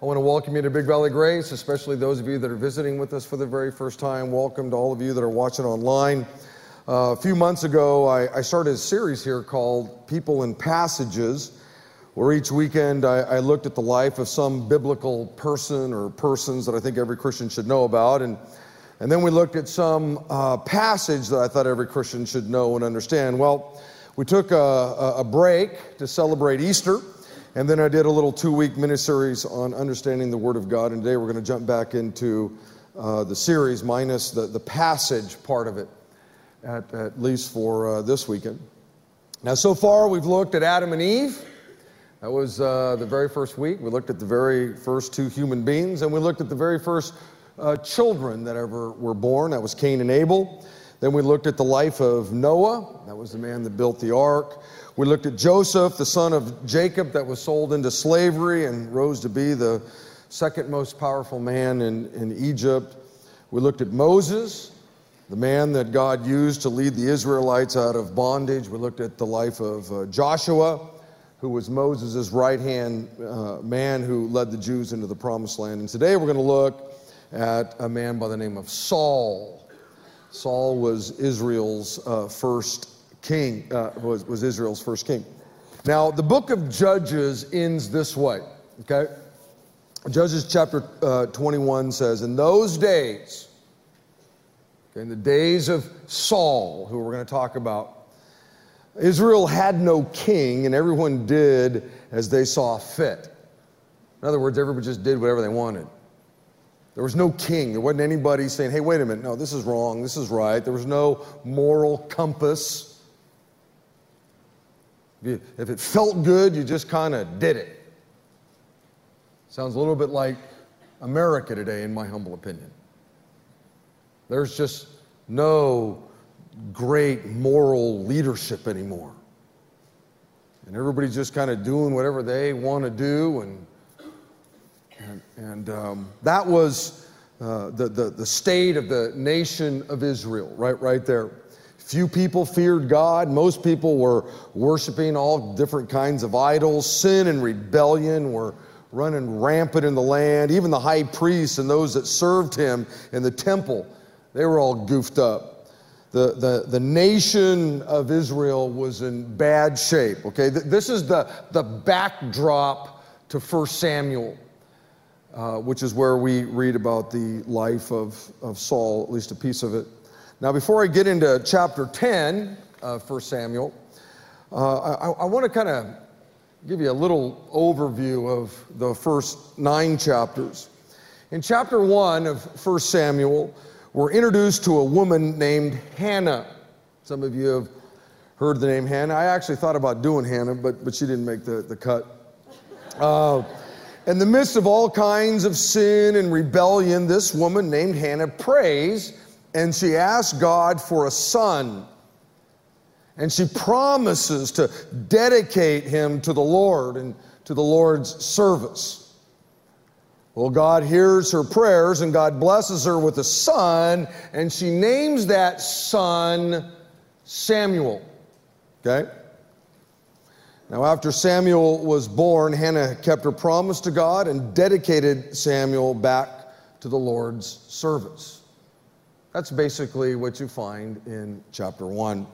I want to welcome you to Big Valley Grace, especially those of you that are visiting with us for the very first time. Welcome to all of you that are watching online. Uh, a few months ago, I, I, started a series here called People in Passages, where each weekend I, I, looked at the life of some biblical person or persons that I think every Christian should know about. And, and then we looked at some uh, passage that I thought every Christian should know and understand. Well, we took a, a break to celebrate Easter. And then I did a little two week mini series on understanding the Word of God. And today we're going to jump back into uh, the series minus the, the passage part of it, at, at least for uh, this weekend. Now, so far we've looked at Adam and Eve. That was uh, the very first week. We looked at the very first two human beings, and we looked at the very first uh, children that ever were born. That was Cain and Abel. Then we looked at the life of Noah. That was the man that built the ark. We looked at Joseph, the son of Jacob, that was sold into slavery and rose to be the second most powerful man in, in Egypt. We looked at Moses, the man that God used to lead the Israelites out of bondage. We looked at the life of uh, Joshua, who was Moses' right hand uh, man who led the Jews into the promised land. And today we're going to look at a man by the name of Saul. Saul was Israel's uh, first king, uh, was, was Israel's first king. Now, the book of Judges ends this way, okay? Judges chapter uh, 21 says, In those days, okay, in the days of Saul, who we're going to talk about, Israel had no king, and everyone did as they saw fit. In other words, everybody just did whatever they wanted. There was no king. There wasn't anybody saying, hey, wait a minute, no, this is wrong, this is right. There was no moral compass. If it felt good, you just kind of did it. Sounds a little bit like America today, in my humble opinion. There's just no great moral leadership anymore. And everybody's just kind of doing whatever they want to do. And, and, and um, that was uh, the, the, the state of the nation of Israel, right, right there. Few people feared God. Most people were worshiping all different kinds of idols. Sin and rebellion were running rampant in the land. Even the high priests and those that served him in the temple, they were all goofed up. The, the, the nation of Israel was in bad shape. Okay, this is the, the backdrop to 1 Samuel, uh, which is where we read about the life of, of Saul, at least a piece of it. Now, before I get into chapter 10 of 1 Samuel, uh, I, I want to kind of give you a little overview of the first nine chapters. In chapter 1 of 1 Samuel, we're introduced to a woman named Hannah. Some of you have heard the name Hannah. I actually thought about doing Hannah, but, but she didn't make the, the cut. Uh, in the midst of all kinds of sin and rebellion, this woman named Hannah prays and she asks God for a son. And she promises to dedicate him to the Lord and to the Lord's service. Well, God hears her prayers and God blesses her with a son, and she names that son Samuel. Okay? Now, after Samuel was born, Hannah kept her promise to God and dedicated Samuel back to the Lord's service. That's basically what you find in chapter 1.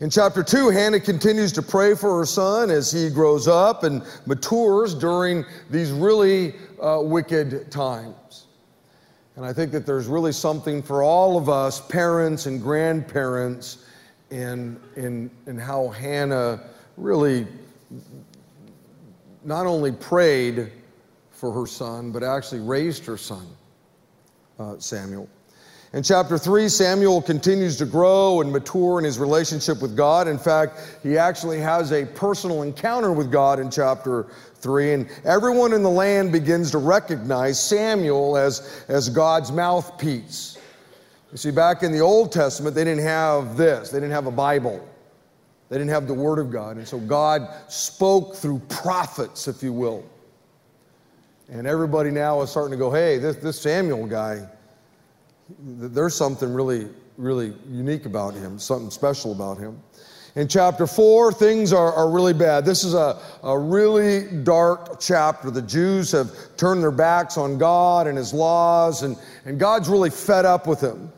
In chapter 2, Hannah continues to pray for her son as he grows up and matures during these really uh, wicked times. And I think that there's really something for all of us, parents and grandparents, in, in, in how Hannah really not only prayed for her son, but actually raised her son, uh, Samuel. In chapter 3, Samuel continues to grow and mature in his relationship with God. In fact, he actually has a personal encounter with God in chapter 3. And everyone in the land begins to recognize Samuel as, as God's mouthpiece. You see, back in the Old Testament, they didn't have this, they didn't have a Bible. They didn't have the Word of God. And so God spoke through prophets, if you will. And everybody now is starting to go, hey, this, this Samuel guy, there's something really, really unique about him, something special about him. In chapter 4, things are, are really bad. This is a, a really dark chapter. The Jews have turned their backs on God and His laws, and, and God's really fed up with them.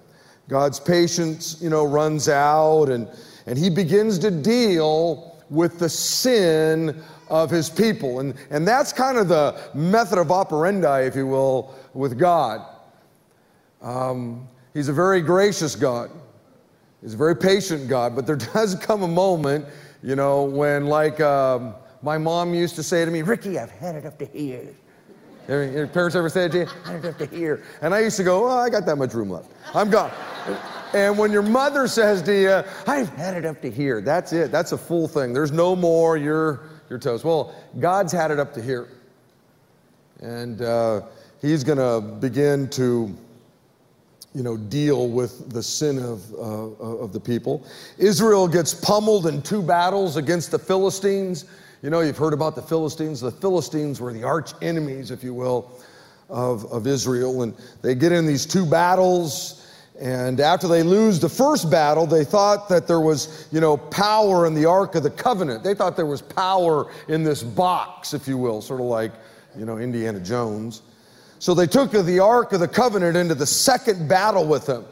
God's patience, you know, runs out, and, and He begins to deal with the sin of His people. And, and that's kind of the method of operandi, if you will, with God. Um, he's a very gracious God. He's a very patient God, but there does come a moment, you know, when, like um, my mom used to say to me, Ricky, I've had it up to here. Your parents ever say to you? I've had it up to here. And I used to go, oh, I got that much room left. I'm gone. And when your mother says to you, I've had it up to here, that's it. That's a full thing. There's no more, you're, you're toast. Well, God's had it up to here. And uh, He's going to begin to you know, deal with the sin of, uh, of the people. Israel gets pummeled in two battles against the Philistines. You know, you've heard about the Philistines. The Philistines were the arch enemies, if you will, of, of Israel. And they get in these two battles. And after they lose the first battle, they thought that there was, you know, power in the Ark of the Covenant. They thought there was power in this box, if you will, sort of like, you know, Indiana Jones. So they took the Ark of the Covenant into the second battle with them.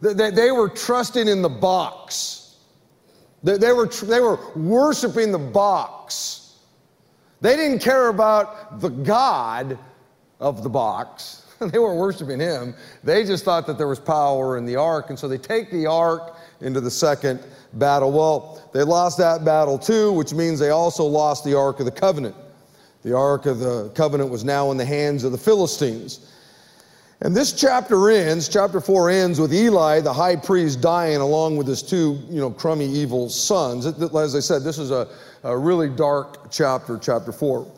They, were trusting in the box. They, were, they were worshiping the box. They didn't care about the God of the box. they weren't worshiping him. They just thought that there was power in the ark. And so they take the ark into the second battle. Well, they lost that battle too, which means they also lost the Ark of the Covenant. The Ark of the Covenant was now in the hands of the Philistines. And this chapter ends, chapter 4 ends with Eli, the high priest, dying along with his two, you know, crummy, evil sons. As I said, this is a, a really dark chapter, chapter 4.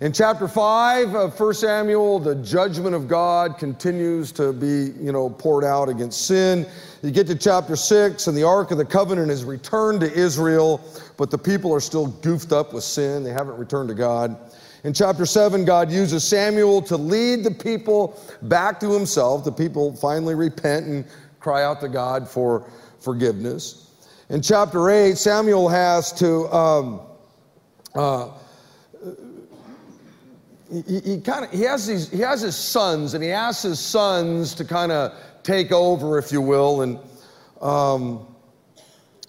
In chapter 5 of 1 Samuel, the judgment of God continues to be, you know, poured out against sin. You get to chapter 6, and the Ark of the Covenant is returned to Israel, but the people are still goofed up with sin. They haven't returned to God. In chapter 7, God uses Samuel to lead the people back to himself. The people finally repent and cry out to God for forgiveness. In chapter 8, Samuel has to. Um, uh, he, he kind of he has these he has his sons and he asks his sons to kind of take over if you will and um,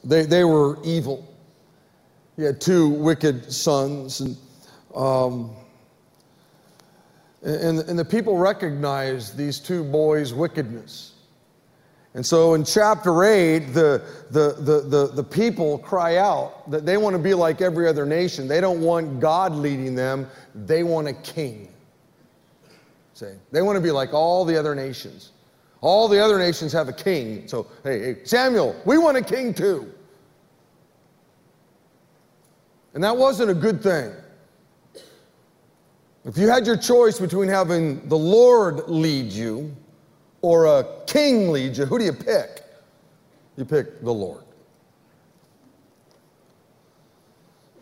they, they were evil he had two wicked sons and um, and, and the people recognized these two boys' wickedness. And so in chapter 8, the, the, the, the, the people cry out that they want to be like every other nation. They don't want God leading them, they want a king. See? They want to be like all the other nations. All the other nations have a king. So, hey, hey, Samuel, we want a king too. And that wasn't a good thing. If you had your choice between having the Lord lead you or a king lead you, who do you pick? You pick the Lord.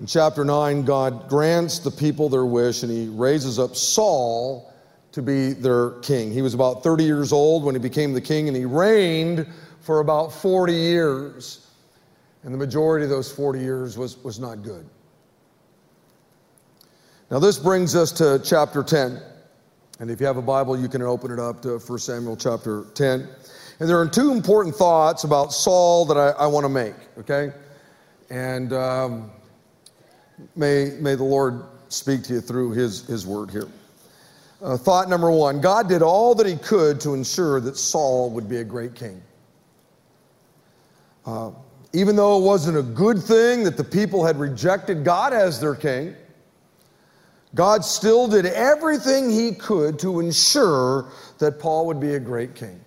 In chapter 9, God grants the people their wish and he raises up Saul to be their king. He was about 30 years old when he became the king and he reigned for about 40 years. And the majority of those 40 years was, was not good. Now, this brings us to chapter 10. And if you have a Bible, you can open it up to 1 Samuel chapter 10. And there are two important thoughts about Saul that I, I want to make, okay? And um, may, may the Lord speak to you through his, his word here. Uh, thought number one God did all that he could to ensure that Saul would be a great king. Uh, even though it wasn't a good thing that the people had rejected God as their king, God still did everything he could to ensure that Paul would be a great king.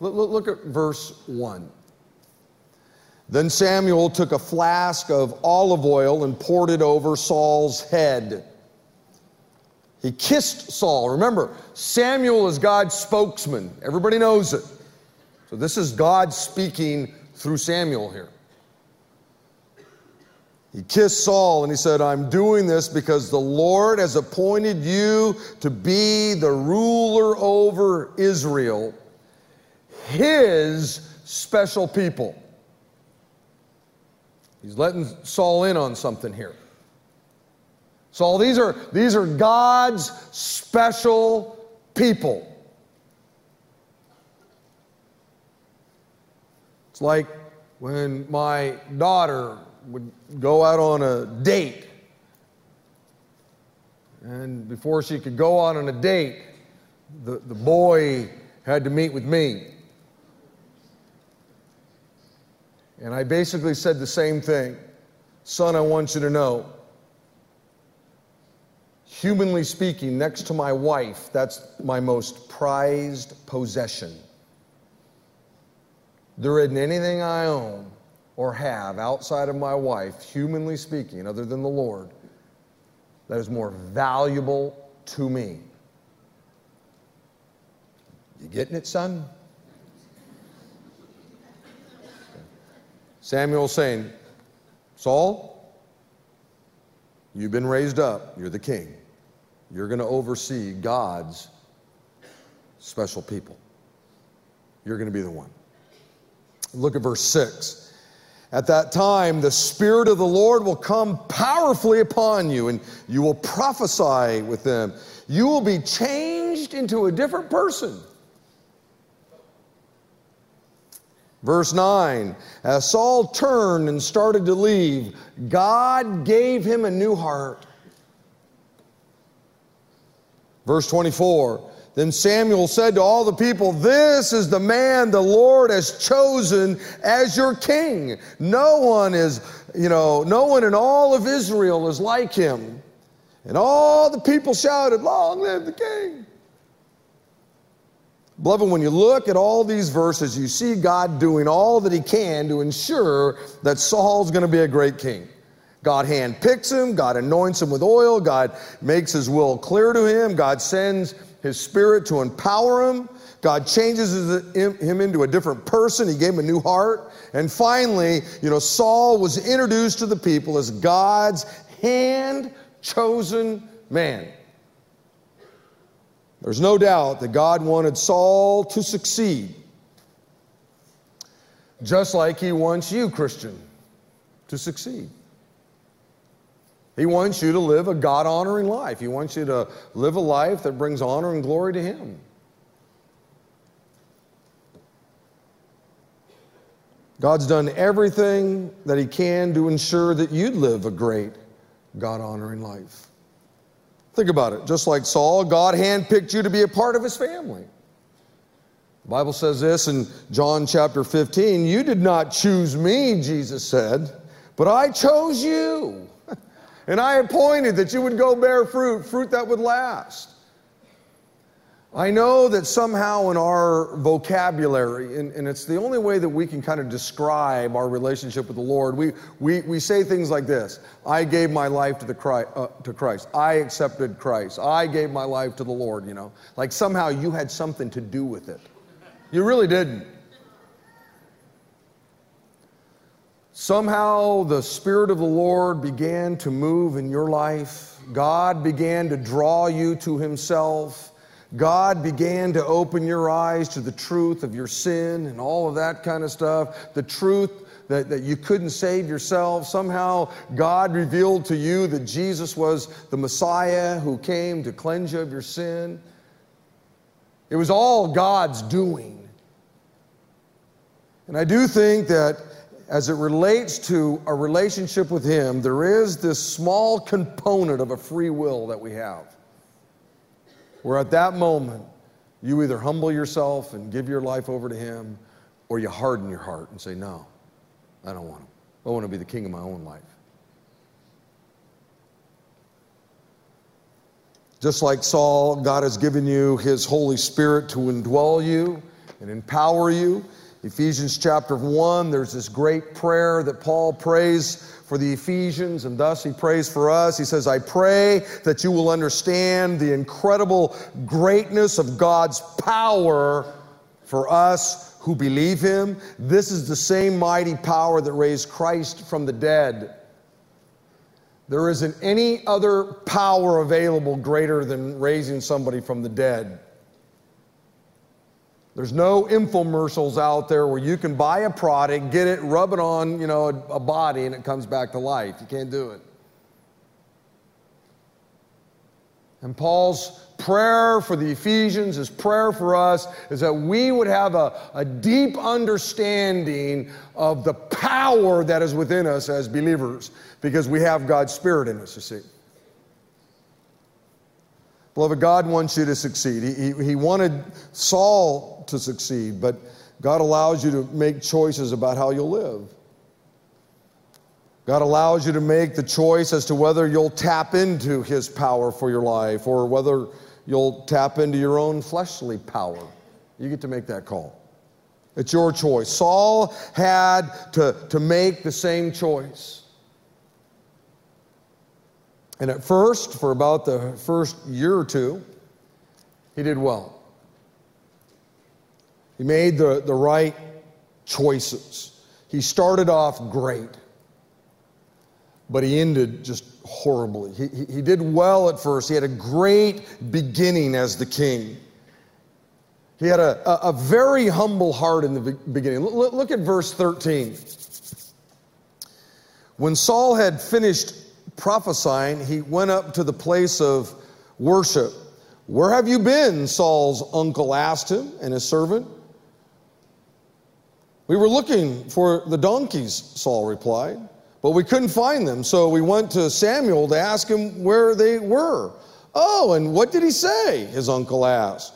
Look, at verse 1. Then Samuel took a flask of olive oil and poured it over Saul's head. He kissed Saul. Remember, Samuel is God's spokesman. Everybody knows it. So this is God speaking through Samuel here. He kissed Saul and he said, I'm doing this because the Lord has appointed you to be the ruler over Israel, his special people. He's letting Saul in on something here. Saul, these are, these are God's special people. It's like when my daughter would go out on a date. And before she could go out on a date, the, the boy had to meet with me. And I basically said the same thing Son, I want you to know, humanly speaking, next to my wife, that's my most prized possession. There isn't anything I own or have outside of my wife, humanly speaking, other than the Lord, that is more valuable to me. You getting it, son? Samuel saying, Saul, you've been raised up. You're the king. You're going to oversee God's special people. You're going to be the one. Look at verse 6. At that time, the Spirit of the Lord will come powerfully upon you, and you will prophesy with them. You will be changed into a different person. Verse 9 As Saul turned and started to leave, God gave him a new heart. Verse 24 Then Samuel said to all the people, This is the man the Lord has chosen as your king. No one is, you know, no one in all of Israel is like him. And all the people shouted, Long live the king. Beloved, when you look at all these verses, you see God doing all that He can to ensure that Saul's going to be a great king. God handpicks him, God anoints him with oil, God makes His will clear to him, God sends His Spirit to empower him, God changes him into a different person, He gave him a new heart. And finally, you know, Saul was introduced to the people as God's hand chosen man. There's no doubt that God wanted Saul to succeed, just like He wants you, Christian, to succeed. He wants you to live a God honoring life. He wants you to live a life that brings honor and glory to Him. God's done everything that He can to ensure that you'd live a great, God honoring life. Think about it. Just like Saul, God handpicked you to be a part of his family. The Bible says this in John chapter 15 You did not choose me, Jesus said, but I chose you. And I appointed that you would go bear fruit, fruit that would last. I know that somehow in our vocabulary, and, and, it's the only way that we can kind of describe our relationship with the Lord, we, we, we say things like this I gave my life to, the Christ, uh, to Christ. I accepted Christ. I gave my life to the Lord, you know. Like somehow you had something to do with it. You really didn't. Somehow the Spirit of the Lord began to move in your life. God began to draw you to Himself. God began to open your eyes to the truth of your sin and all of that kind of stuff, the truth that, that you couldn't save yourself. Somehow, God revealed to you that Jesus was the Messiah who came to cleanse you of your sin. It was all God's doing. And I do think that as it relates to a relationship with Him, there is this small component of a free will that we have where at that moment you either humble yourself and give your life over to Him or you harden your heart and say, No, I don't want Him. I want to be the king of my own life. Just like Saul, God has given you His Holy Spirit to indwell you and empower you. Ephesians chapter 1, there's this great prayer that Paul prays for the Ephesians, and thus he prays for us. He says, I pray that you will understand the incredible greatness of God's power for us who believe him. This is the same mighty power that raised Christ from the dead. There isn't any other power available greater than raising somebody from the dead. There's no infomercials out there where you can buy a product, get it, rub it on, you know, a, a body, and it comes back to life. You can't do it. And Paul's prayer for the Ephesians, his prayer for us, is that we would have a, a deep understanding of the power that is within us as believers because we have God's Spirit in us, you see. Beloved, God wants you to succeed. He, he, he wanted Saul to succeed, but God allows you to make choices about how you'll live. God allows you to make the choice as to whether you'll tap into His power for your life or whether you'll tap into your own fleshly power. You get to make that call. It's your choice. Saul had to, to make the same choice. And at first, for about the first year or two, he did well. He made the, the right choices. He started off great but he ended just horribly. He, he, he, did well at first. He had a great beginning as the king. He had a, a, a very humble heart in the beginning. Look, look at verse 13. When Saul had finished prophesying, he went up to the place of worship. Where have you been? Saul's uncle asked him and his servant. We were looking for the donkeys, Saul replied. But we couldn't find them, so we went to Samuel to ask him where they were. Oh, and what did he say? His uncle asked.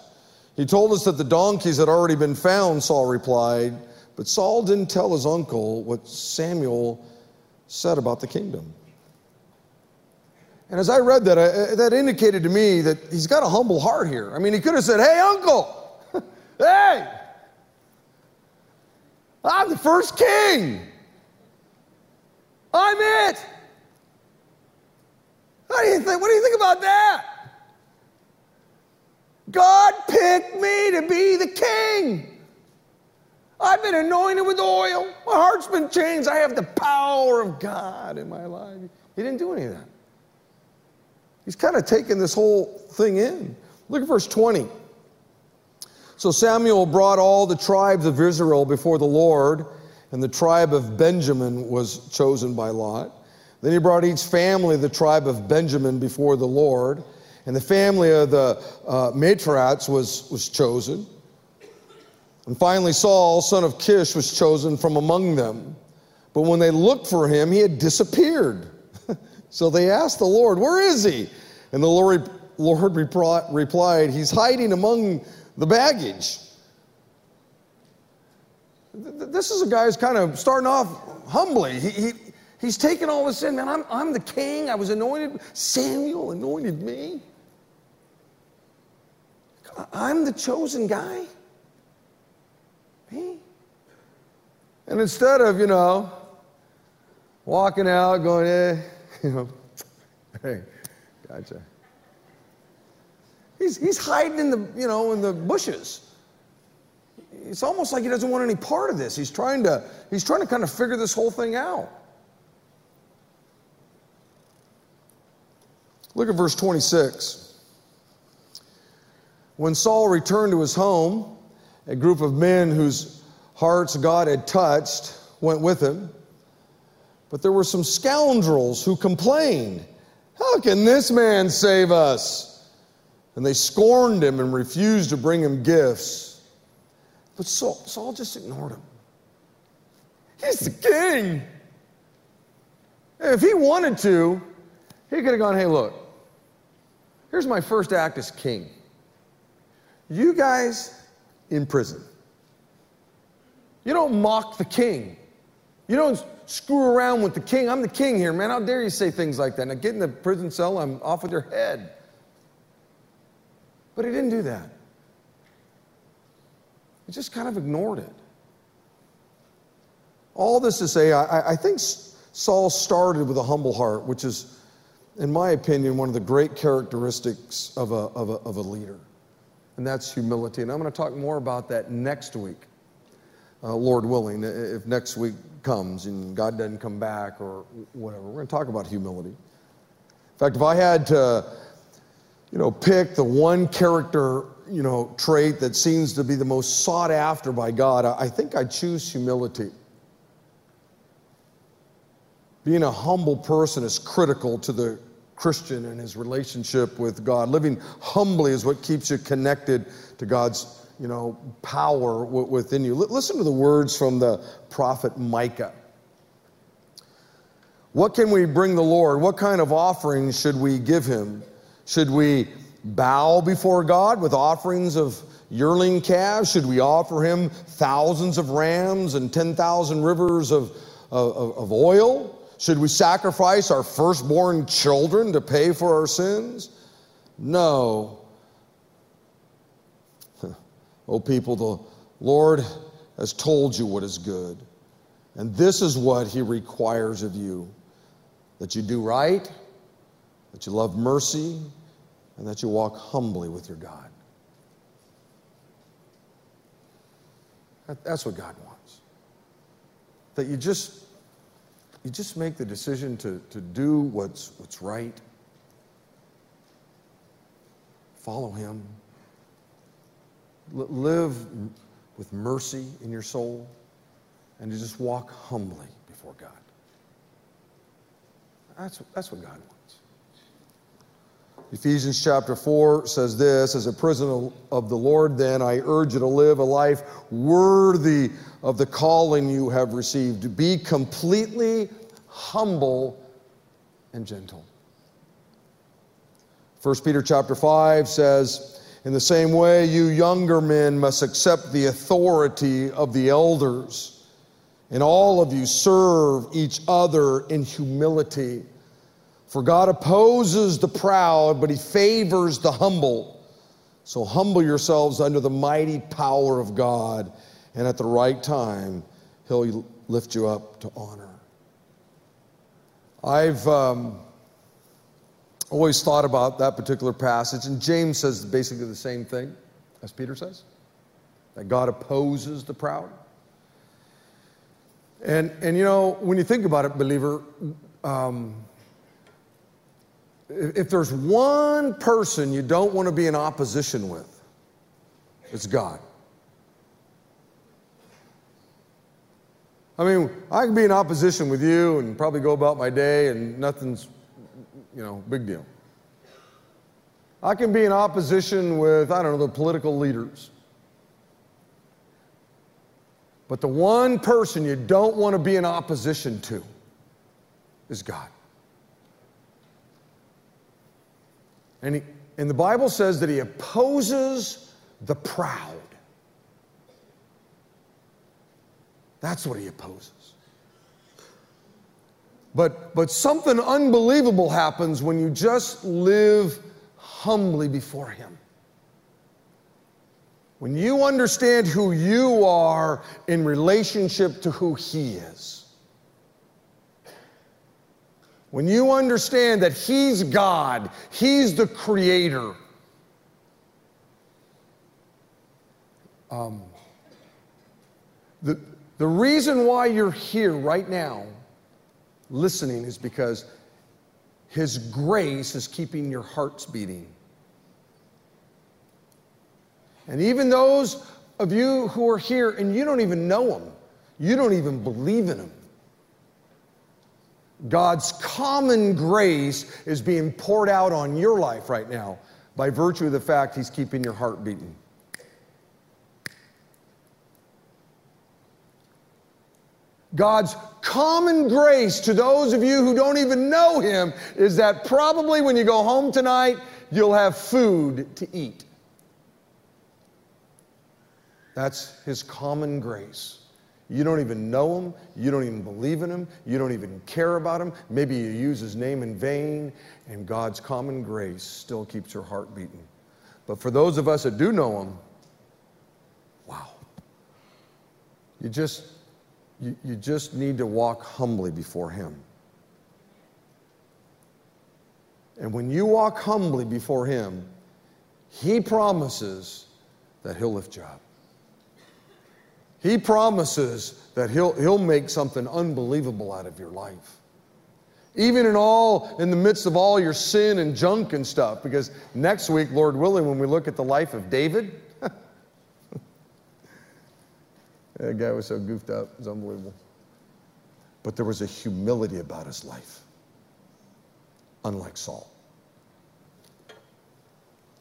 He told us that the donkeys had already been found, Saul replied. But Saul didn't tell his uncle what Samuel said about the kingdom. And as I read that, I, uh, that indicated to me that he's got a humble heart here. I mean, he could have said, Hey, uncle, hey, I'm the first king. I'm it. What do you think? What do you think about that? God picked me to be the king. I've been anointed with oil. My heart's been changed. I have the power of God in my life. He didn't do any of that. He's kind of taking this whole thing in. Look at verse 20. So Samuel brought all the tribes of Israel before the Lord and the tribe of Benjamin was chosen by Lot. Then he brought each family, of the tribe of Benjamin, before the Lord. And the family of the uh, Matrites was, was chosen. And finally, Saul, son of Kish, was chosen from among them. But when they looked for him, he had disappeared. So they asked the Lord, Where is he? And the Lord, Lord replied, He's hiding among the baggage. This is a guy who's kind of starting off humbly. He, he, he's taking all this in, man. I'm, I'm the king. I was anointed. Samuel anointed me. I'm the chosen guy. Me. And instead of, you know, walking out going, eh, you know, hey, gotcha. He's, he's hiding in the, you know, in the bushes it's almost like he doesn't want any part of this. He's trying to, he's trying to kind of figure this whole thing out. Look at verse 26. When Saul returned to his home, a group of men whose hearts God had touched went with him. But there were some scoundrels who complained, How can this man save us? And they scorned him and refused to bring him gifts. But Saul, Saul just ignored him. He's the king. If he wanted to, he could have gone, hey, look, here's my first act as king. You guys in prison. You don't mock the king. You don't screw around with the king. I'm the king here, man. How dare you say things like that? Now get in the prison cell, I'm off with your head. But he didn't do that. He just kind of ignored it. All this to say, I, I think Saul started with a humble heart, which is, in my opinion, one of the great characteristics of a, of a, of a leader, and that's humility. And I'm going to talk more about that next week, uh, Lord willing, if next week comes and God doesn't come back or whatever. We're going to talk about humility. In fact, if I had to, you know, pick the one character you know, trait that seems to be the most sought after by God, I think I'd choose humility. Being a humble person is critical to the Christian and his relationship with God. Living humbly is what keeps you connected to God's, you know, power within you. Listen to the words from the prophet Micah. What can we bring the Lord? What kind of offerings should we give him? Should we bow before God with offerings of yearling calves? Should we offer him thousands of rams and 10,000 rivers of, of, of oil? Should we sacrifice our firstborn children to pay for our sins? No. Oh, people, the Lord has told you what is good. And this is what He requires of you that you do right, that you love mercy, and that you walk humbly with your God. That's what God wants. That you just you just make the decision to, to do what's, what's right, follow Him, live with mercy in your soul, and to just walk humbly before God. That's, that's what God wants. Ephesians chapter 4 says this As a prisoner of the Lord, then, I urge you to live a life worthy of the calling you have received. To be completely humble and gentle. 1 Peter chapter 5 says, In the same way, you younger men must accept the authority of the elders, and all of you serve each other in humility. For God opposes the proud, but he favors the humble. So humble yourselves under the mighty power of God, and at the right time, he'll lift you up to honor. I've um, always thought about that particular passage, and James says basically the same thing as Peter says that God opposes the proud. And, and you know, when you think about it, believer, um, if there's one person you don't want to be in opposition with, it's God. I mean, I can be in opposition with you and probably go about my day and nothing's, you know, big deal. I can be in opposition with, I don't know, the political leaders. But the one person you don't want to be in opposition to is God. And, he, and the Bible says that he opposes the proud. That's what he opposes. But, but something unbelievable happens when you just live humbly before him. When you understand who you are in relationship to who he is. When you understand that He's God, He's the Creator. Um, the, the reason why you're here right now listening is because His grace is keeping your hearts beating. And even those of you who are here and you don't even know Him, you don't even believe in Him, God's common grace is being poured out on your life right now by virtue of the fact He's keeping your heart beating. God's common grace to those of you who don't even know Him is that probably when you go home tonight, you'll have food to eat. That's His common grace. You don't even know him. You don't even believe in him. You don't even care about him. Maybe you use his name in vain, and God's common grace still keeps your heart beating. But for those of us that do know him, wow. You just, you, you just need to walk humbly before him. And when you walk humbly before him, he promises that he'll lift you up. He promises that he'll, he'll make something unbelievable out of your life. Even in all, in the midst of all your sin and junk and stuff, because next week, Lord willing, when we look at the life of David, that guy was so goofed up, it's unbelievable. But there was a humility about his life, unlike Saul.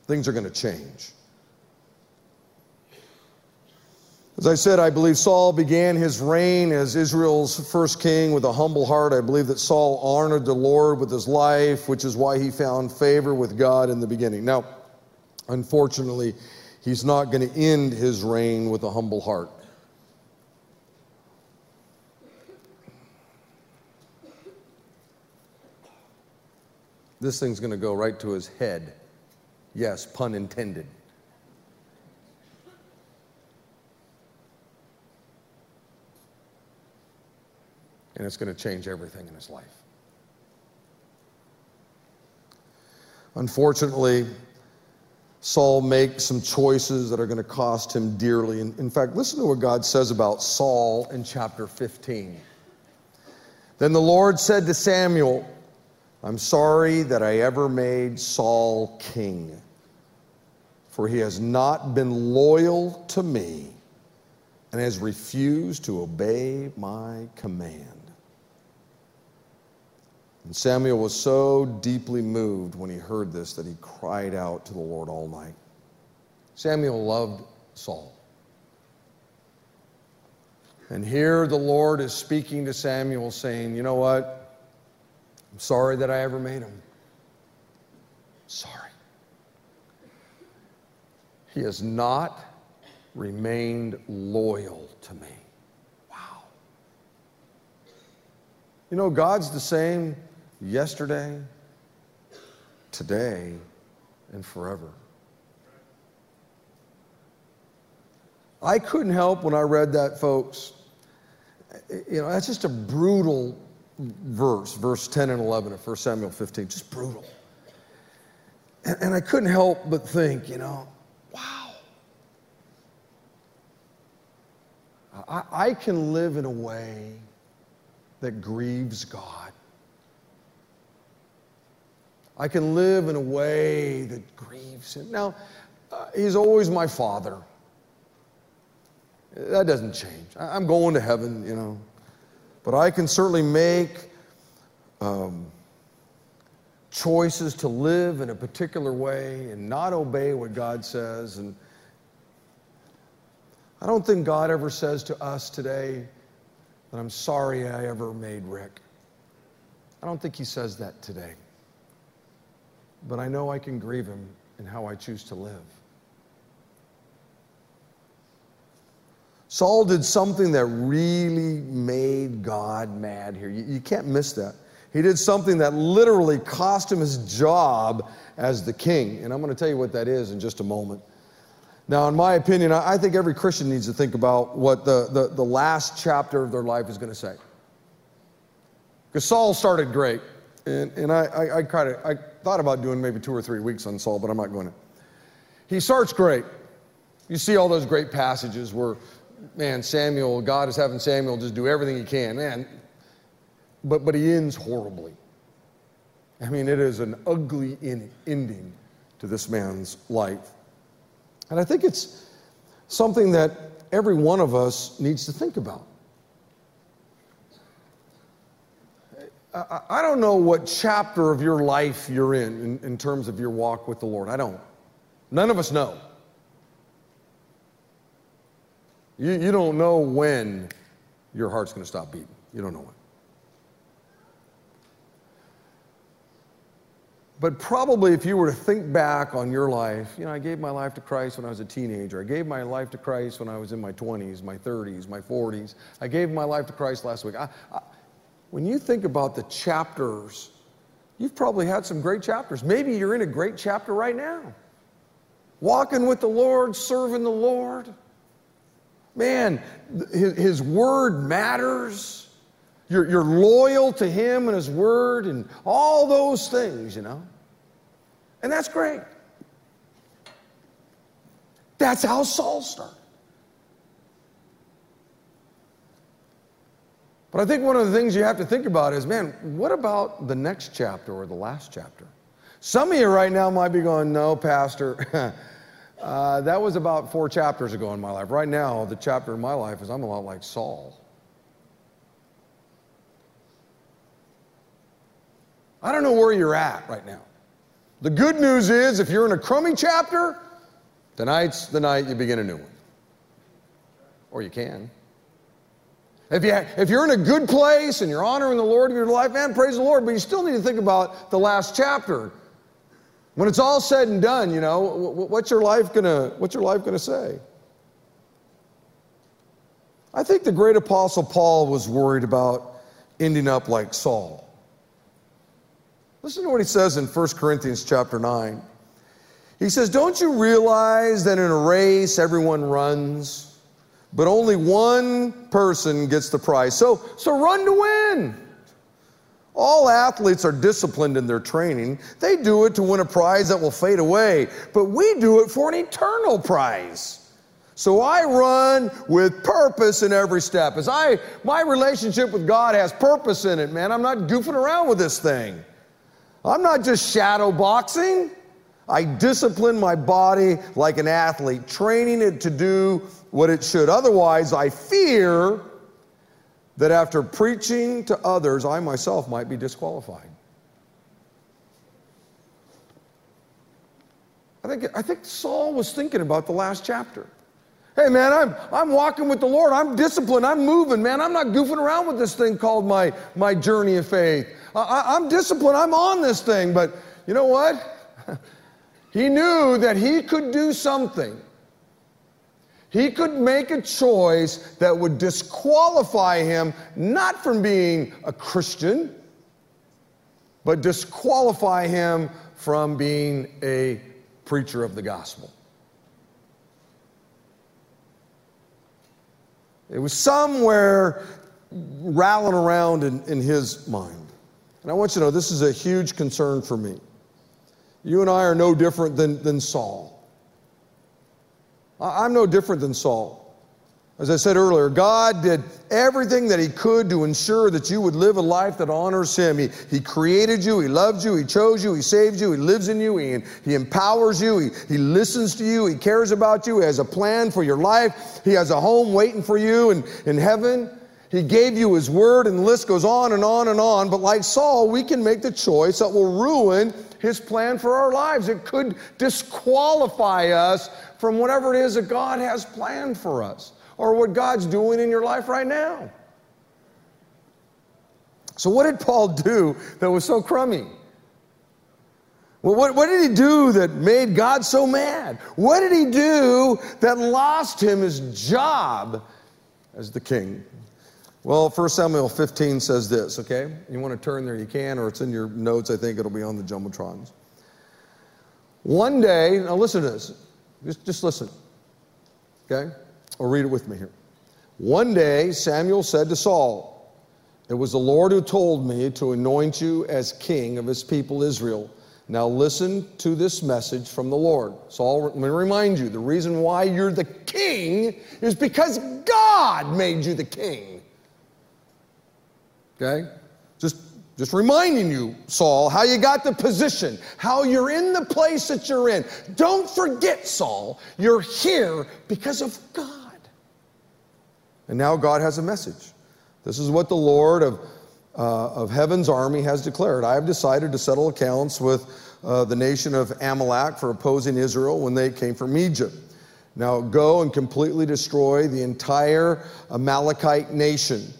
Things are going to change. As I said, I believe Saul began his reign as Israel's first king with a humble heart. I believe that Saul honored the Lord with his life, which is why he found favor with God in the beginning. Now, unfortunately, he's not going to end his reign with a humble heart. This thing's going to go right to his head. Yes, pun intended. and it's going to change everything in his life. Unfortunately, Saul makes some choices that are going to cost him dearly. In, in fact, listen to what God says about Saul in chapter 15. Then the Lord said to Samuel, I'm sorry that I ever made Saul king, for he has not been loyal to me and has refused to obey my command. And Samuel was so deeply moved when he heard this that he cried out to the Lord all night. Samuel loved Saul. And here the Lord is speaking to Samuel, saying, You know what? I'm sorry that I ever made him. Sorry. He has not remained loyal to me. Wow. You know, God's the same yesterday, today, and forever. I couldn't help when I read that, folks. You know, that's just a brutal verse, verse 10 and 11 of 1 Samuel 15, just brutal. And, and I couldn't help but think, you know, wow. I, I can live in a way that grieves God. I can live in a way that grieves him. Now, uh, he's always my father. That doesn't change. I, am going to heaven, you know. But I can certainly make um, choices to live in a particular way and not obey what God says. And I don't think God ever says to us today that I'm sorry I ever made Rick. I don't think he says that today but I know I can grieve him in how I choose to live. Saul did something that really made God mad here. You, you, can't miss that. He did something that literally cost him his job as the king. And I'm going to tell you what that is in just a moment. Now, in my opinion, I think every Christian needs to think about what the, the, the last chapter of their life is going to say. Because Saul started great. And, and I, I, I, of, I thought about doing maybe two or three weeks on Saul, but I'm not going to. He starts great. You see all those great passages where, man, Samuel, God is having Samuel just do everything he can, man. But, but he ends horribly. I mean, it is an ugly in, ending to this man's life. And I think it's something that every one of us needs to think about. I don't know what chapter of your life you're in, in, in terms of your walk with the Lord. I don't. None of us know. You, you don't know when your heart's going to stop beating. You don't know when. But probably if you were to think back on your life, you know, I gave my life to Christ when I was a teenager. I gave my life to Christ when I was in my 20s, my 30s, my 40s. I gave my life to Christ last week. I, I, when you think about the chapters, you've probably had some great chapters. Maybe you're in a great chapter right now. Walking with the Lord, serving the Lord. Man, his, his word matters. You're, you're loyal to him and his word and all those things, you know. And that's great. That's how Saul started. But I think one of the things you have to think about is man, what about the next chapter or the last chapter? Some of you right now might be going, no, Pastor. uh, that was about four chapters ago in my life. Right now, the chapter in my life is I'm a lot like Saul. I don't know where you're at right now. The good news is if you're in a crummy chapter, tonight's the night you begin a new one. Or you can. If, you, if you're in a good place and you're honoring the Lord of your life, man, praise the Lord, but you still need to think about the last chapter. When it's all said and done, you know, what's your life gonna, what's your life gonna say? I think the great apostle Paul was worried about ending up like Saul. Listen to what he says in 1 Corinthians chapter 9. He says, Don't you realize that in a race everyone runs? but only one person gets the prize. So, so run to win. All athletes are disciplined in their training. They do it to win a prize that will fade away, but we do it for an eternal prize. So I run with purpose in every step. As I my relationship with God has purpose in it, man. I'm not goofing around with this thing. I'm not just shadow boxing. I discipline my body like an athlete, training it to do what it should. Otherwise, I fear that after preaching to others, I myself might be disqualified. I think, I think Saul was thinking about the last chapter. Hey, man, I'm, I'm walking with the Lord. I'm disciplined. I'm moving, man. I'm not goofing around with this thing called my, my journey of faith. I, I'm disciplined. I'm on this thing. But you know what? he knew that he could do something he could make a choice that would disqualify him not from being a Christian, but disqualify him from being a preacher of the gospel. It was somewhere rattling around in, in his mind. And I want you to know this is a huge concern for me. You and I are no different than, than Saul. I'm no different than Saul. As I said earlier, God did everything that He could to ensure that you would live a life that honors Him. He, he created you, He loved you, He chose you, He saved you, He lives in you, He, he empowers you, he, he listens to you, He cares about you, He has a plan for your life, He has a home waiting for you in, in heaven. He gave you His word, and the list goes on and on and on. But like Saul, we can make the choice that will ruin His plan for our lives. It could disqualify us from whatever it is that God has planned for us or what God's doing in your life right now. So, what did Paul do that was so crummy? Well, what, what did he do that made God so mad? What did he do that lost him his job as the king? Well, 1 Samuel 15 says this, okay? You want to turn there, you can, or it's in your notes. I think it'll be on the Jumbotrons. One day, now listen to this. Just, just listen. Okay? Or read it with me here. One day, Samuel said to Saul, It was the Lord who told me to anoint you as king of his people Israel. Now listen to this message from the Lord. Saul, let me remind you the reason why you're the king is because God made you the king. Okay? Just reminding you, Saul, how you got the position, how you're in the place that you're in. Don't forget, Saul, you're here because of God. And now God has a message. This is what the Lord of, uh, of heaven's army has declared. I have decided to settle accounts with uh, the nation of Amalek for opposing Israel when they came from Egypt. Now go and completely destroy the entire Amalekite nation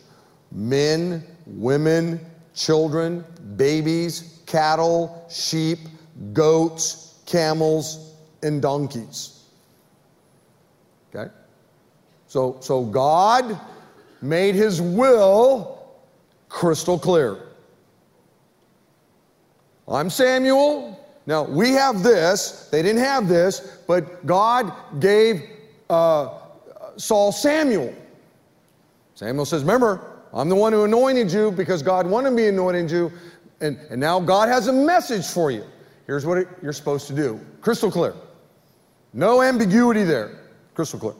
men, women, children, babies, cattle, sheep, goats, camels, and donkeys. Okay? So, so God made his will crystal clear. I'm Samuel. Now, we have this. They didn't have this, but God gave uh, Saul Samuel. Samuel says, Remember, I'm the one who anointed you because God wanted me anointing you. And, and now God has a message for you. Here's what you're supposed to do. Crystal clear. No ambiguity there. Crystal clear.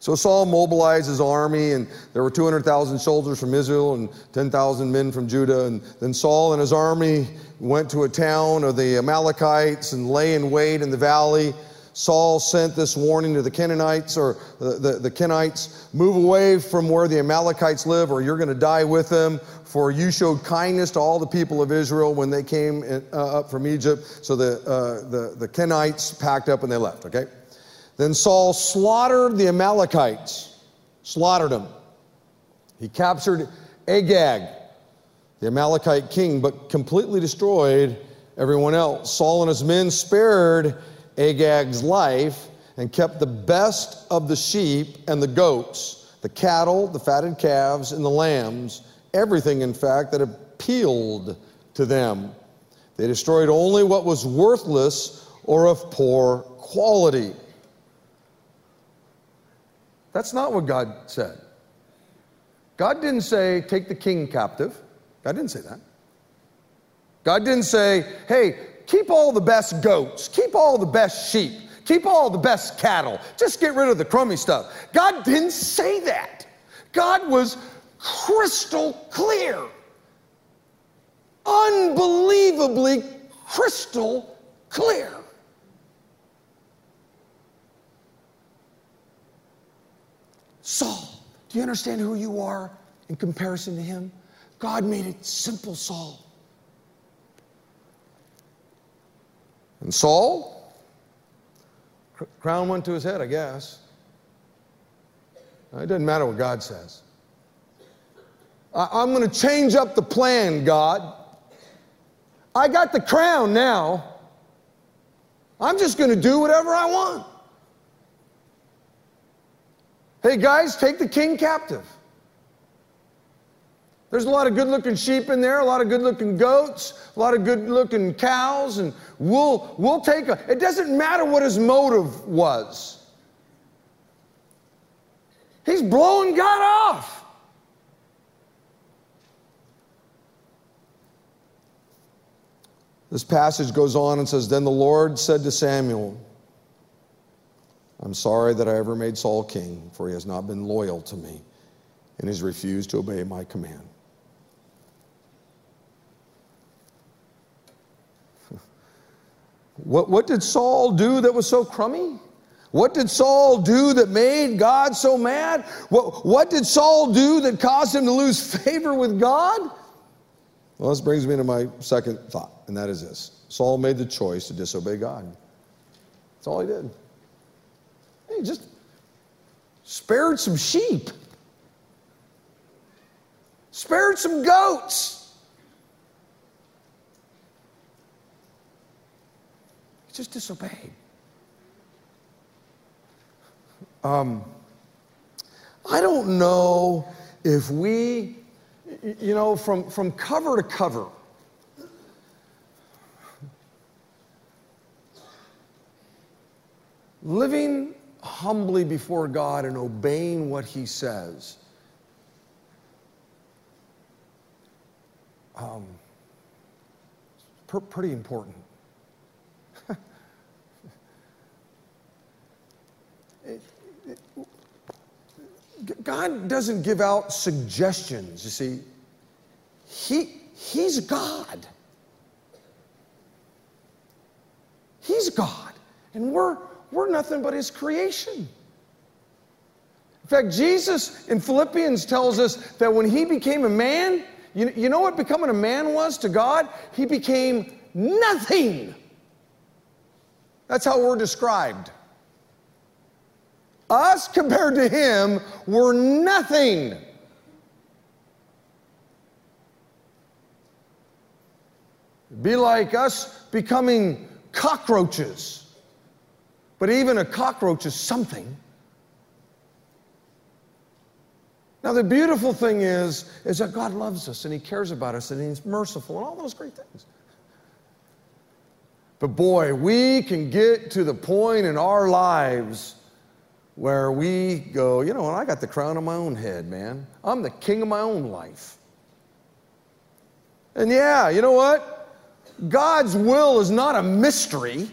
So Saul mobilized his army, and there were 200,000 soldiers from Israel and 10,000 men from Judah. And then Saul and his army went to a town of the Amalekites and lay in wait in the valley. Saul sent this warning to the Canaanites or the, the, the Kenites move away from where the Amalekites live, or you're going to die with them. For you showed kindness to all the people of Israel when they came in, uh, up from Egypt. So the, uh, the, the Kenites packed up and they left, okay? Then Saul slaughtered the Amalekites, slaughtered them. He captured Agag, the Amalekite king, but completely destroyed everyone else. Saul and his men spared Agag's life and kept the best of the sheep and the goats, the cattle, the fatted calves, and the lambs, everything, in fact, that appealed to them. They destroyed only what was worthless or of poor quality. That's not what God said. God didn't say, take the king captive. God didn't say that. God didn't say, hey, keep all the best goats, keep all the best sheep, keep all the best cattle, just get rid of the crummy stuff. God didn't say that. God was crystal clear, unbelievably crystal clear. Saul, do you understand who you are in comparison to him? God made it simple, Saul. And Saul, crown went to his head, I guess. It doesn't matter what God says. I'm going to change up the plan, God. I got the crown now. I'm just going to do whatever I want. Hey, guys, take the king captive. There's a lot of good looking sheep in there, a lot of good looking goats, a lot of good looking cows, and we'll, we'll take a. It doesn't matter what his motive was. He's blowing God off. This passage goes on and says Then the Lord said to Samuel, I'm sorry that I ever made Saul king, for he has not been loyal to me and has refused to obey my command. What, what did Saul do that was so crummy? What did Saul do that made God so mad? What, what did Saul do that caused him to lose favor with God? Well, this brings me to my second thought, and that is this Saul made the choice to disobey God. That's all he did. He just spared some sheep, spared some goats. Just disobeyed. Um, I don't know if we, you know, from, from cover to cover, living humbly before God and obeying what He says. Um, pretty important. God doesn't give out suggestions, you see. He, he's God. He's God. And we're, we're nothing but His creation. In fact, Jesus in Philippians tells us that when He became a man, you, you know what becoming a man was to God? He became nothing. That's how we're described. Us compared to Him were nothing. be like us becoming cockroaches. But even a cockroach is something. Now, the beautiful thing is, is that God loves us and He cares about us and He's merciful and all those great things. But boy, we can get to the point in our lives where we go, you know what, I got the crown on my own head, man. I'm the king of my own life. And yeah, you know what? God's will is not a mystery.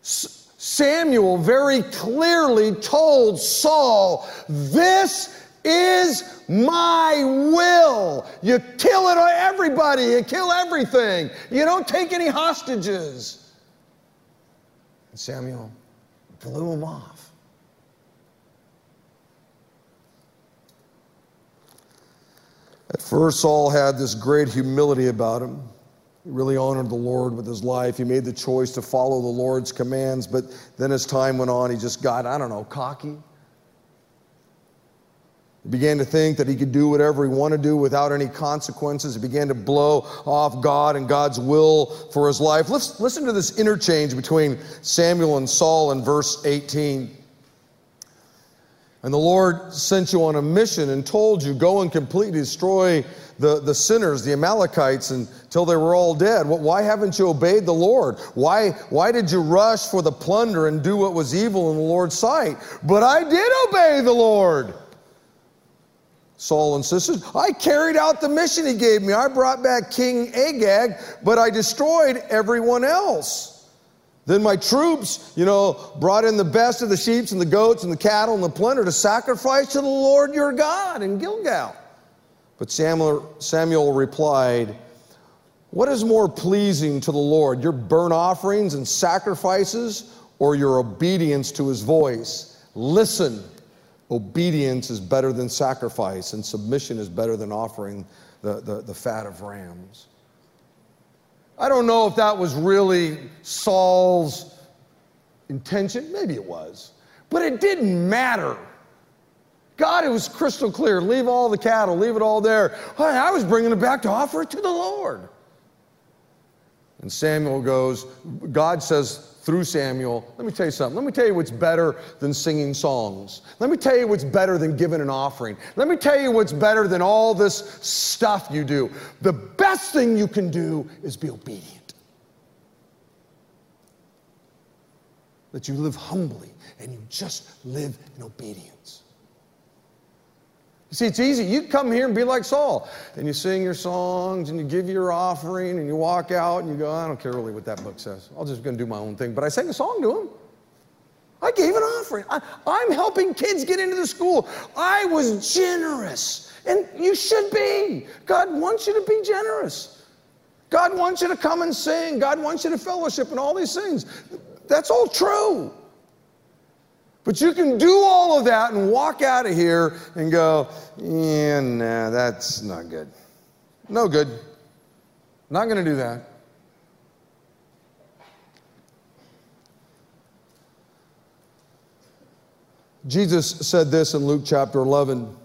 Samuel very clearly told Saul, This is my will. You kill it, everybody, you kill everything. You don't take any hostages. And Samuel blew him off. At first, Saul had this great humility about him. He really honored the Lord with his life. He made the choice to follow the Lord's commands, but then as time went on, he just got, I don't know, cocky. He began to think that he could do whatever he wanted to do without any consequences. He began to blow off God and God's will for his life. Let's listen to this interchange between Samuel and Saul in verse 18. And the Lord sent you on a mission and told you, Go and completely destroy the, the sinners, the Amalekites, until they were all dead. Why haven't you obeyed the Lord? Why, why did you rush for the plunder and do what was evil in the Lord's sight? But I did obey the Lord. Saul insisted, I carried out the mission he gave me. I brought back King Agag, but I destroyed everyone else. Then my troops, you know, brought in the best of the sheep and the goats and the cattle and the plunder to sacrifice to the Lord your God in Gilgal. But Samuel, Samuel replied, What is more pleasing to the Lord, your burnt offerings and sacrifices, or your obedience to his voice? Listen Obedience is better than sacrifice, and submission is better than offering the, the, the, fat of rams. I don't know if that was really Saul's intention. Maybe it was. But it didn't matter. God, it was crystal clear. Leave all the cattle, leave it all there. I was bringing it back to offer it to the Lord. And Samuel goes, God says, through Samuel, let me tell you something. Let me tell you what's better than singing songs. Let me tell you what's better than giving an offering. Let me tell you what's better than all this stuff you do. The best thing you can do is be obedient. That you live humbly and you just live in obedience. You see, it's easy. You come here and be like Saul, and you sing your songs, and you give your offering, and you walk out, and you go, I don't care really what that book says. I'm just going to do my own thing. But I sang a song to him. I gave an offering. I, I'm helping kids get into the school. I was generous, and you should be. God wants you to be generous. God wants you to come and sing. God wants you to fellowship and all these things. That's all true. But you can do all of that and walk out of here and go, yeah, nah, that's not good. No good. Not going to do that. Jesus said this in Luke chapter 11.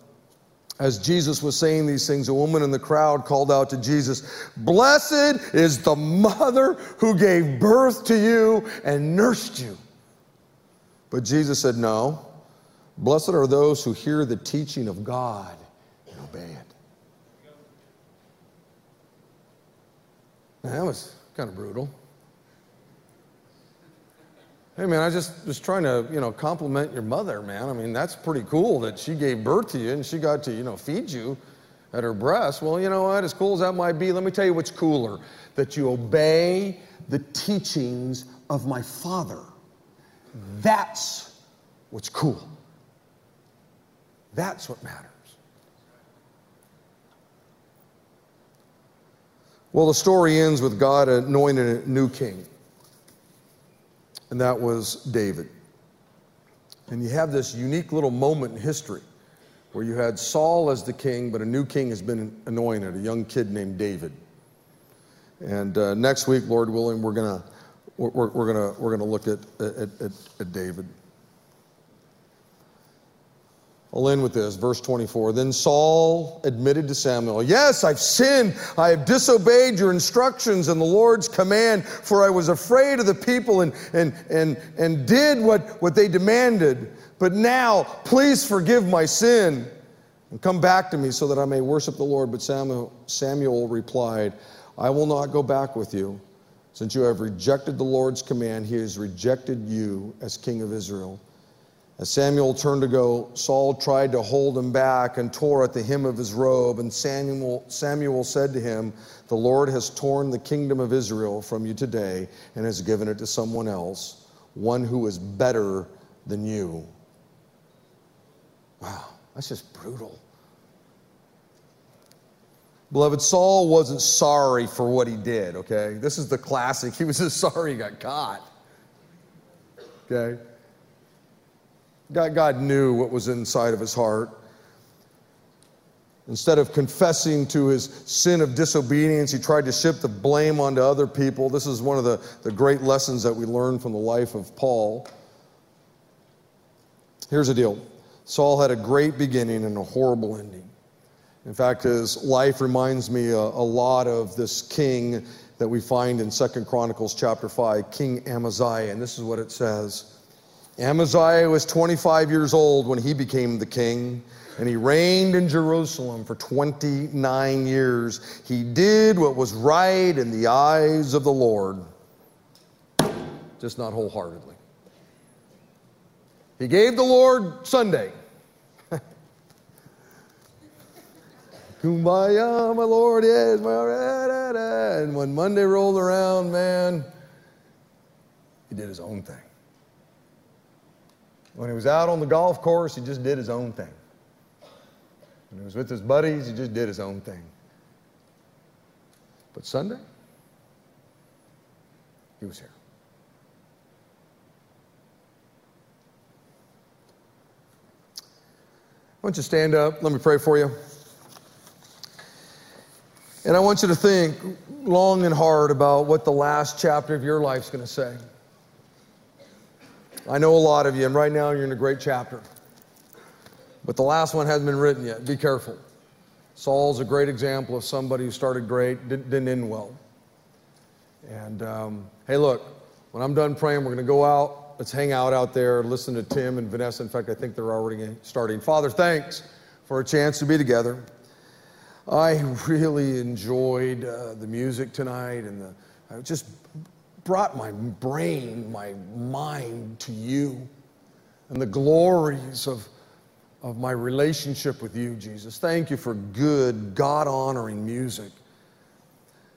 As Jesus was saying these things, a woman in the crowd called out to Jesus, Blessed is the mother who gave birth to you and nursed you. But Jesus said, No. Blessed are those who hear the teaching of God and obey it. that was kind of brutal. Hey man, I just was trying to, you know, compliment your mother, man. I mean, that's pretty cool that she gave birth to you and she got to, you know, feed you at her breast. Well, you know what? As cool as that might be, let me tell you what's cooler that you obey the teachings of my father. That's what's cool. That's what matters. Well, the story ends with God anointing a new king, and that was David. And you have this unique little moment in history where you had Saul as the king, but a new king has been anointed, a young kid named David. And uh, next week, Lord willing, we're going to we're, we're going we're gonna look at, at, at, at David. I'll end with this, verse 24. Then Saul admitted to Samuel, Yes, I've sinned. I have disobeyed your instructions and the Lord's command, for I was afraid of the people and, and, and, and did what, what they demanded. But now, please forgive my sin and come back to me so that I may worship the Lord. But Samuel, Samuel replied, I will not go back with you. Since you have rejected the Lord's command, he has rejected you as king of Israel. As Samuel turned to go, Saul tried to hold him back and tore at the hem of his robe. And Samuel, Samuel said to him, The Lord has torn the kingdom of Israel from you today and has given it to someone else. one who is better than you. Wow, that's just brutal. Beloved, Saul wasn't sorry for what he did, okay? This is the classic. He was just sorry he got caught. Okay? God, God knew what was inside of his heart. Instead of confessing to his sin of disobedience, he tried to shift the blame onto other people. This is one of the, the great lessons that we learn from the life of Paul. Here's the deal Saul had a great beginning and a horrible ending. In fact, his life reminds me a, a lot of this king that we find in Second Chronicles chapter 5, King Amaziah. And this is what it says Amaziah was 25 years old when he became the king, and he reigned in Jerusalem for 29 years. He did what was right in the eyes of the Lord, just not wholeheartedly. He gave the Lord Sunday. Kumbaya, my Lord, yes, my da. And when Monday rolled around, man, he did his own thing. When he was out on the golf course, he just did his own thing. When he was with his buddies, he just did his own thing. But Sunday, he was here. Why don't you stand up? Let me pray for you. And I want you to think long and hard about what the last chapter of your life is going to say. I know a lot of you, and right now you're in a great chapter. But the last one hasn't been written yet. Be careful. Saul's a great example of somebody who started great, didn't, didn't end well. And um, hey, look, when I'm done praying, we're going to go out. Let's hang out out there, listen to Tim and Vanessa. In fact, I think they're already starting. Father, thanks for a chance to be together. I really enjoyed uh, the music tonight and the, I just brought my brain, my mind to you and the glories of, of my relationship with you, Jesus. Thank you for good, God honoring music.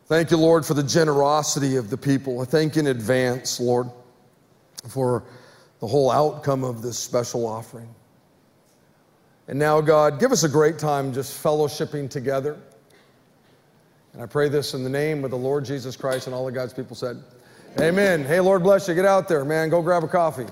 Thank you, Lord, for the generosity of the people. I thank you in advance, Lord, for the whole outcome of this special offering. And now, God, give us a great time just fellowshipping together. And I pray this in the name of the Lord Jesus Christ and all of God's people said, Amen. Hey, Lord bless you. Get out there, man. Go grab a coffee.